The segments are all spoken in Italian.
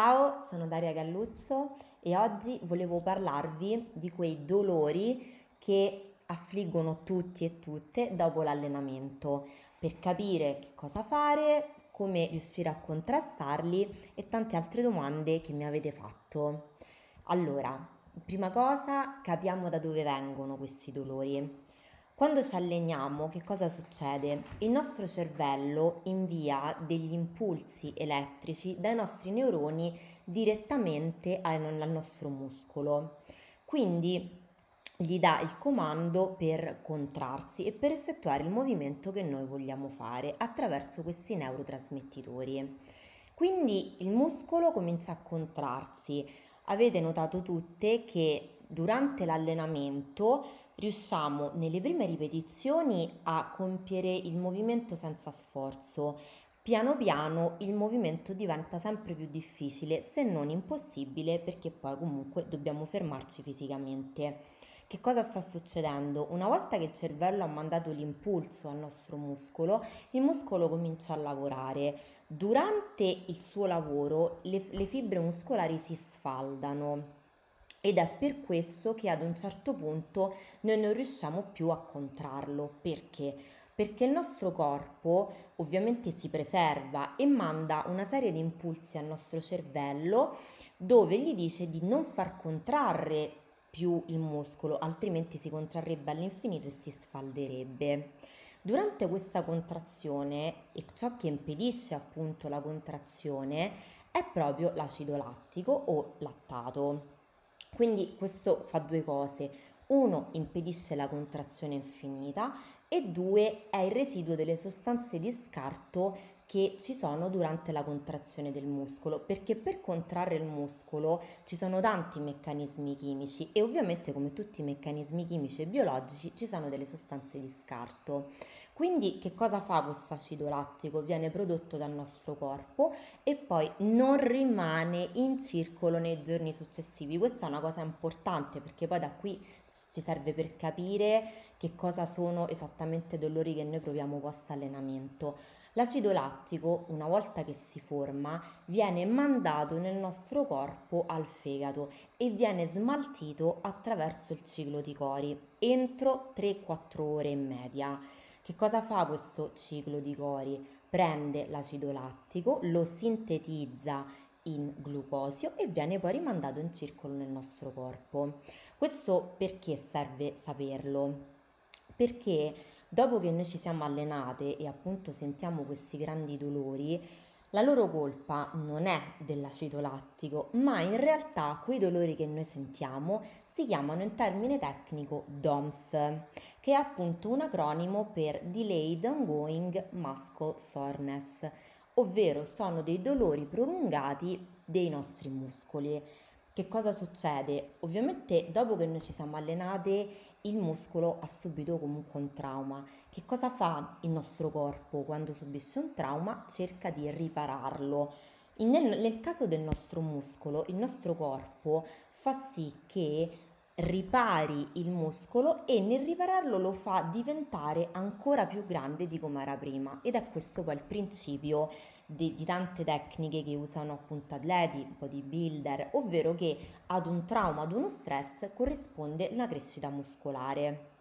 Ciao, sono Daria Galluzzo e oggi volevo parlarvi di quei dolori che affliggono tutti e tutte dopo l'allenamento, per capire che cosa fare, come riuscire a contrastarli e tante altre domande che mi avete fatto. Allora, prima cosa capiamo da dove vengono questi dolori. Quando ci alleniamo, che cosa succede? Il nostro cervello invia degli impulsi elettrici dai nostri neuroni direttamente al nostro muscolo. Quindi gli dà il comando per contrarsi e per effettuare il movimento che noi vogliamo fare attraverso questi neurotrasmettitori. Quindi il muscolo comincia a contrarsi. Avete notato tutte che durante l'allenamento riusciamo nelle prime ripetizioni a compiere il movimento senza sforzo. Piano piano il movimento diventa sempre più difficile, se non impossibile, perché poi comunque dobbiamo fermarci fisicamente. Che cosa sta succedendo? Una volta che il cervello ha mandato l'impulso al nostro muscolo, il muscolo comincia a lavorare. Durante il suo lavoro le, le fibre muscolari si sfaldano ed è per questo che ad un certo punto noi non riusciamo più a contrarlo. Perché? Perché il nostro corpo ovviamente si preserva e manda una serie di impulsi al nostro cervello dove gli dice di non far contrarre più il muscolo, altrimenti si contrarrebbe all'infinito e si sfalderebbe. Durante questa contrazione e ciò che impedisce appunto la contrazione è proprio l'acido lattico o lattato. Quindi questo fa due cose. Uno, impedisce la contrazione infinita e due, è il residuo delle sostanze di scarto che ci sono durante la contrazione del muscolo, perché per contrarre il muscolo ci sono tanti meccanismi chimici e ovviamente come tutti i meccanismi chimici e biologici ci sono delle sostanze di scarto. Quindi che cosa fa questo acido lattico? Viene prodotto dal nostro corpo e poi non rimane in circolo nei giorni successivi. Questa è una cosa importante perché poi da qui ci serve per capire che cosa sono esattamente i dolori che noi proviamo post allenamento. L'acido lattico, una volta che si forma, viene mandato nel nostro corpo al fegato e viene smaltito attraverso il ciclo di Cori entro 3-4 ore in media. Che cosa fa questo ciclo di Cori? Prende l'acido lattico, lo sintetizza in glucosio e viene poi rimandato in circolo nel nostro corpo. Questo perché serve saperlo? Perché dopo che noi ci siamo allenate e appunto sentiamo questi grandi dolori, la loro colpa non è dell'acido lattico, ma in realtà quei dolori che noi sentiamo si chiamano in termine tecnico DOMS, che è appunto un acronimo per Delayed Ongoing Muscle Soreness, ovvero sono dei dolori prolungati dei nostri muscoli. Che cosa succede? Ovviamente dopo che noi ci siamo allenate il muscolo ha subito comunque un trauma. Che cosa fa il nostro corpo quando subisce un trauma? Cerca di ripararlo. Nel, nel caso del nostro muscolo, il nostro corpo fa sì che ripari il muscolo e nel ripararlo lo fa diventare ancora più grande di come era prima ed è questo poi il principio di, di, tante tecniche che usano appunto atleti, bodybuilder, ovvero che ad un trauma, ad uno stress corrisponde la crescita muscolare.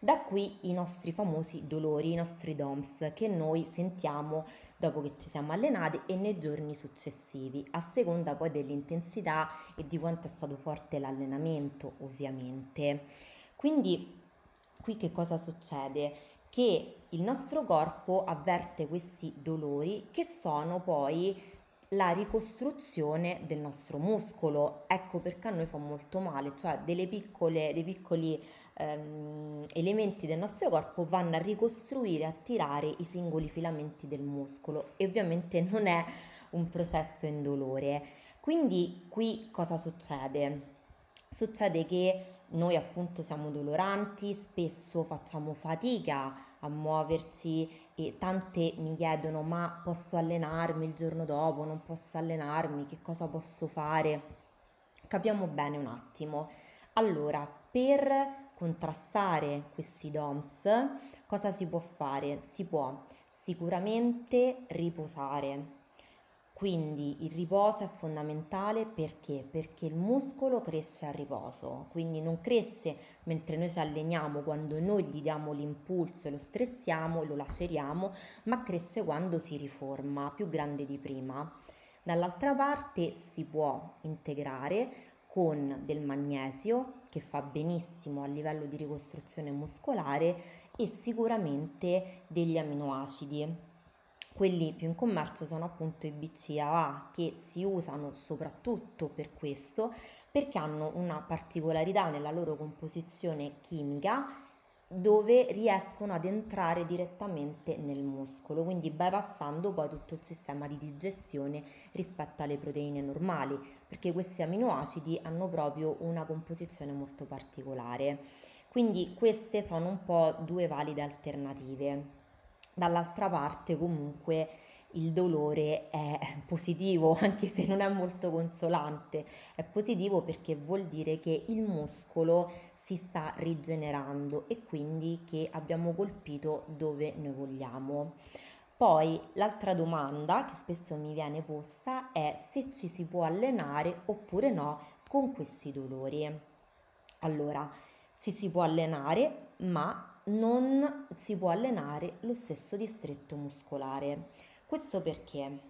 Da qui i nostri famosi dolori, i nostri DOMS che noi sentiamo dopo che ci siamo allenati e nei giorni successivi, a seconda poi dell'intensità e di quanto è stato forte l'allenamento, ovviamente. Quindi qui che cosa succede? Che il nostro corpo avverte questi dolori che sono poi la ricostruzione del nostro muscolo. Ecco perché a noi fa molto male, cioè piccole, dei piccoli ehm, elementi del nostro corpo vanno a ricostruire, a tirare i singoli filamenti del muscolo e ovviamente non è un processo indolore. Quindi qui cosa succede? Succede che noi appunto siamo doloranti, spesso facciamo fatica a muoverci e tante mi chiedono ma posso allenarmi il giorno dopo, non posso allenarmi, che cosa posso fare? Capiamo bene un attimo. Allora, per contrastare questi DOMS, cosa si può fare? Si può sicuramente riposare. Quindi il riposo è fondamentale perché? Perché il muscolo cresce a riposo, quindi non cresce mentre noi ci alleniamo, quando noi gli diamo l'impulso e lo stressiamo, lo laceriamo, ma cresce quando si riforma, più grande di prima. Dall'altra parte si può integrare con del magnesio che fa benissimo a livello di ricostruzione muscolare e sicuramente degli aminoacidi quelli più in commercio sono appunto i BCAA che si usano soprattutto per questo perché hanno una particolarità nella loro composizione chimica dove riescono ad entrare direttamente nel muscolo, quindi bypassando poi tutto il sistema di digestione rispetto alle proteine normali, perché questi aminoacidi hanno proprio una composizione molto particolare. Quindi queste sono un po' due valide alternative. Dall'altra parte comunque il dolore è positivo, anche se non è molto consolante, è positivo perché vuol dire che il muscolo si sta rigenerando e quindi che abbiamo colpito dove noi vogliamo. Poi l'altra domanda che spesso mi viene posta è se ci si può allenare oppure no con questi dolori. Allora, ci si può allenare, ma non si può allenare lo stesso distretto muscolare. Questo perché,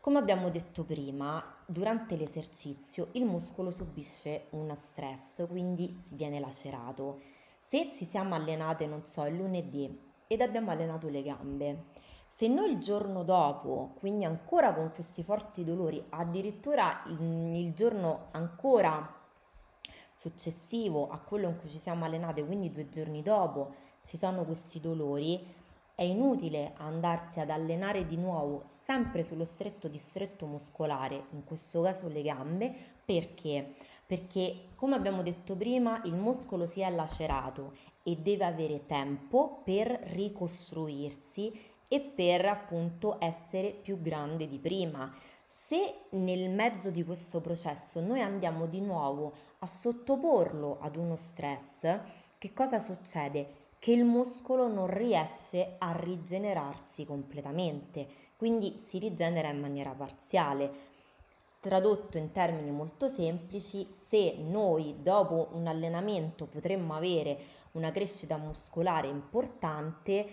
come abbiamo detto prima, durante l'esercizio il muscolo subisce uno stress, quindi viene lacerato. Se ci siamo allenate, non so, il lunedì ed abbiamo allenato le gambe, se noi il giorno dopo, quindi ancora con questi forti dolori, addirittura il giorno ancora successivo a quello in cui ci siamo allenate, quindi due giorni dopo, ci sono questi dolori, è inutile andarsi ad allenare di nuovo sempre sullo stretto distretto muscolare, in questo caso le gambe, perché? Perché come abbiamo detto prima il muscolo si è lacerato e deve avere tempo per ricostruirsi e per appunto essere più grande di prima. Se nel mezzo di questo processo noi andiamo di nuovo a sottoporlo ad uno stress, che cosa succede? Che il muscolo non riesce a rigenerarsi completamente, quindi si rigenera in maniera parziale. Tradotto in termini molto semplici, se noi dopo un allenamento potremmo avere una crescita muscolare importante,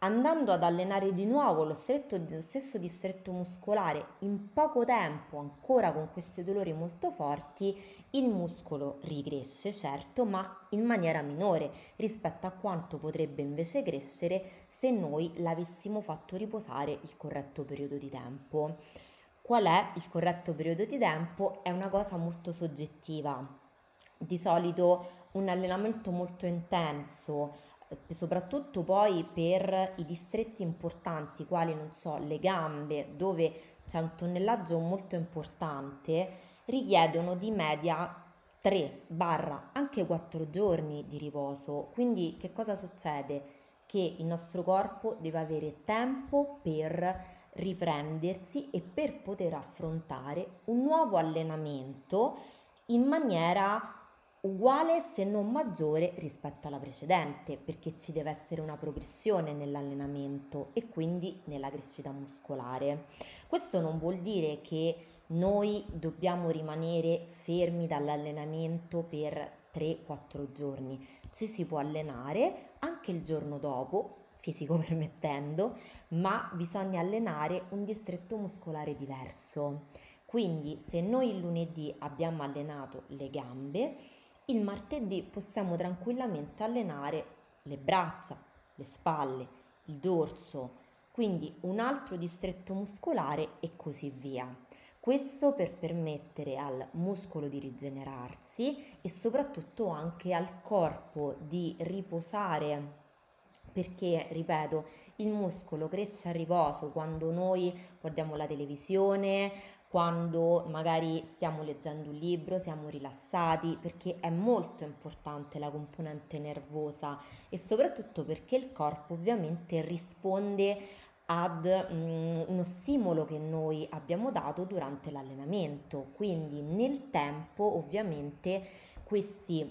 andando ad allenare di nuovo lo, stretto, lo, stesso distretto muscolare in poco tempo, ancora con questi dolori molto forti, il muscolo ricresce, certo, ma in maniera minore rispetto a quanto potrebbe invece crescere se noi l'avessimo fatto riposare il corretto periodo di tempo. Qual è il corretto periodo di tempo? È una cosa molto soggettiva. Di solito un allenamento molto intenso, soprattutto poi per i distretti importanti, quali non so, le gambe, dove c'è un tonnellaggio molto importante, richiedono di media 3 barra anche 4 giorni di riposo. Quindi che cosa succede? Che il nostro corpo deve avere tempo per riprendersi e per poter affrontare un nuovo allenamento in maniera uguale se non maggiore rispetto alla precedente, perché ci deve essere una progressione nell'allenamento e quindi nella crescita muscolare. Questo non vuol dire che noi dobbiamo rimanere fermi dall'allenamento per 3-4 giorni, ci si può allenare anche il giorno dopo, fisico permettendo, ma bisogna allenare un distretto muscolare diverso. Quindi se noi il lunedì abbiamo allenato le gambe, il martedì possiamo tranquillamente allenare le braccia, le spalle, il dorso, quindi un altro distretto muscolare e così via. Questo per permettere al muscolo di rigenerarsi e soprattutto anche al corpo di riposare perché, ripeto, il muscolo cresce a riposo quando noi guardiamo la televisione, quando magari stiamo leggendo un libro, siamo rilassati, perché è molto importante la componente nervosa e soprattutto perché il corpo ovviamente risponde ad um, uno stimolo che noi abbiamo dato durante l'allenamento. Quindi nel tempo ovviamente questi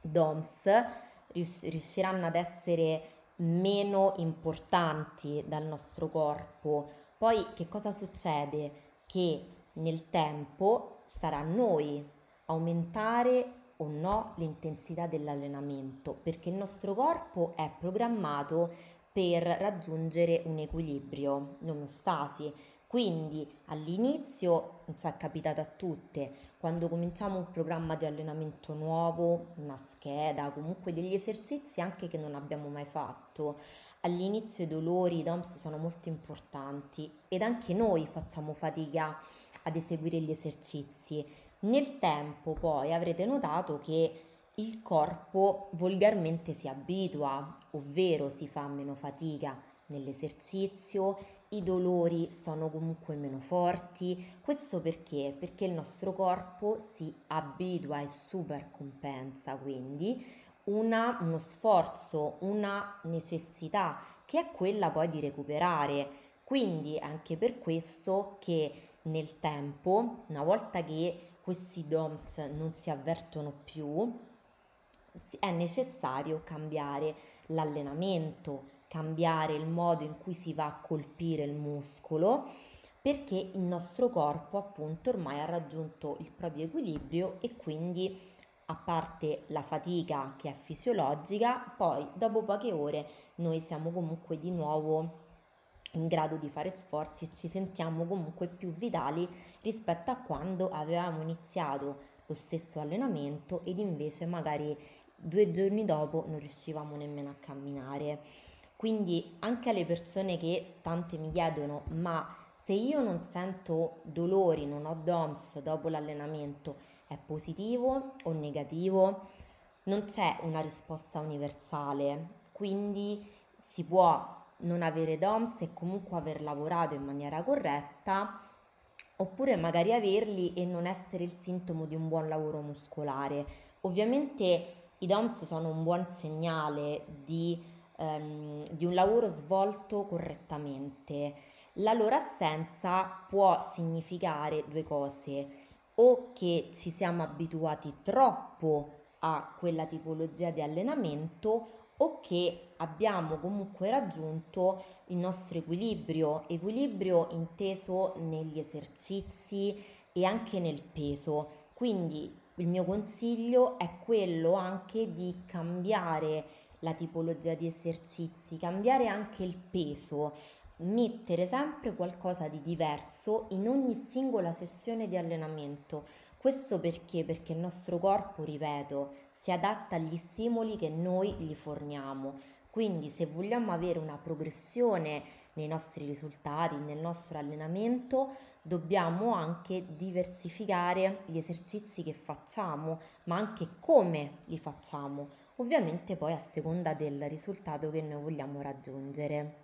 DOMS riusciranno ad essere meno importanti dal nostro corpo. Poi che cosa succede? Che nel tempo sarà a noi aumentare o no l'intensità dell'allenamento perché il nostro corpo è programmato per raggiungere un equilibrio, l'omeostasi. Quindi all'inizio, non so, è capitato a tutte, quando cominciamo un programma di allenamento nuovo, una scheda, comunque degli esercizi anche che non abbiamo mai fatto, all'inizio i dolori, i DOMS sono molto importanti ed anche noi facciamo fatica ad eseguire gli esercizi. Nel tempo poi avrete notato che il corpo volgarmente si abitua, ovvero si fa meno fatica nell'esercizio, i dolori sono comunque meno forti. Questo perché? Perché il nostro corpo si abitua e super compensa quindi una, uno sforzo, una necessità che è quella poi di recuperare. Quindi anche per questo che nel tempo, una volta che questi DOMS non si avvertono più, è necessario cambiare l'allenamento, cambiare il modo in cui si va a colpire il muscolo perché il nostro corpo appunto ormai ha raggiunto il proprio equilibrio e quindi a parte la fatica che è fisiologica, poi dopo poche ore noi siamo comunque di nuovo in grado di fare sforzi e ci sentiamo comunque più vitali rispetto a quando avevamo iniziato lo stesso allenamento ed invece magari due giorni dopo non riuscivamo nemmeno a camminare. Quindi anche alle persone che tante mi chiedono ma se io non sento dolori, non ho DOMS dopo l'allenamento, è positivo o negativo? Non c'è una risposta universale, quindi si può non avere DOMS e comunque aver lavorato in maniera corretta, oppure magari averli e non essere il sintomo di un buon lavoro muscolare. Ovviamente i DOMS sono un buon segnale di, um, di un lavoro svolto correttamente. La loro assenza può significare due cose, o che ci siamo abituati troppo a quella tipologia di allenamento o che abbiamo comunque raggiunto il nostro equilibrio, equilibrio inteso negli esercizi e anche nel peso. Quindi il mio consiglio è quello anche di cambiare la tipologia di esercizi, cambiare anche il peso, mettere sempre qualcosa di diverso in ogni singola sessione di allenamento. Questo perché? Perché il nostro corpo, ripeto, si adatta agli stimoli che noi gli forniamo. Quindi se vogliamo avere una progressione nei nostri risultati, nel nostro allenamento, dobbiamo anche diversificare gli esercizi che facciamo, ma anche come li facciamo, ovviamente poi a seconda del risultato che noi vogliamo raggiungere.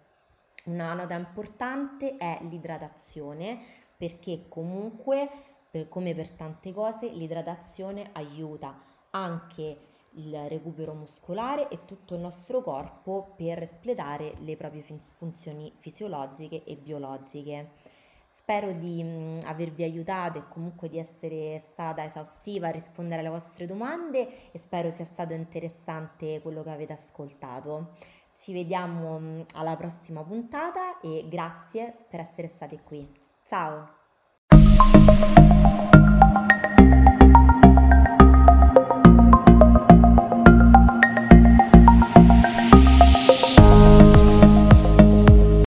Una nota importante è l'idratazione perché comunque, per, come per tante cose, l'idratazione aiuta anche il recupero muscolare e tutto il nostro corpo per espletare le proprie funzioni fisiologiche e biologiche. Spero di mm, avervi aiutato e comunque di essere stata esaustiva a rispondere alle vostre domande e spero sia stato interessante quello che avete ascoltato. Ci vediamo alla prossima puntata e grazie per essere state qui. Ciao!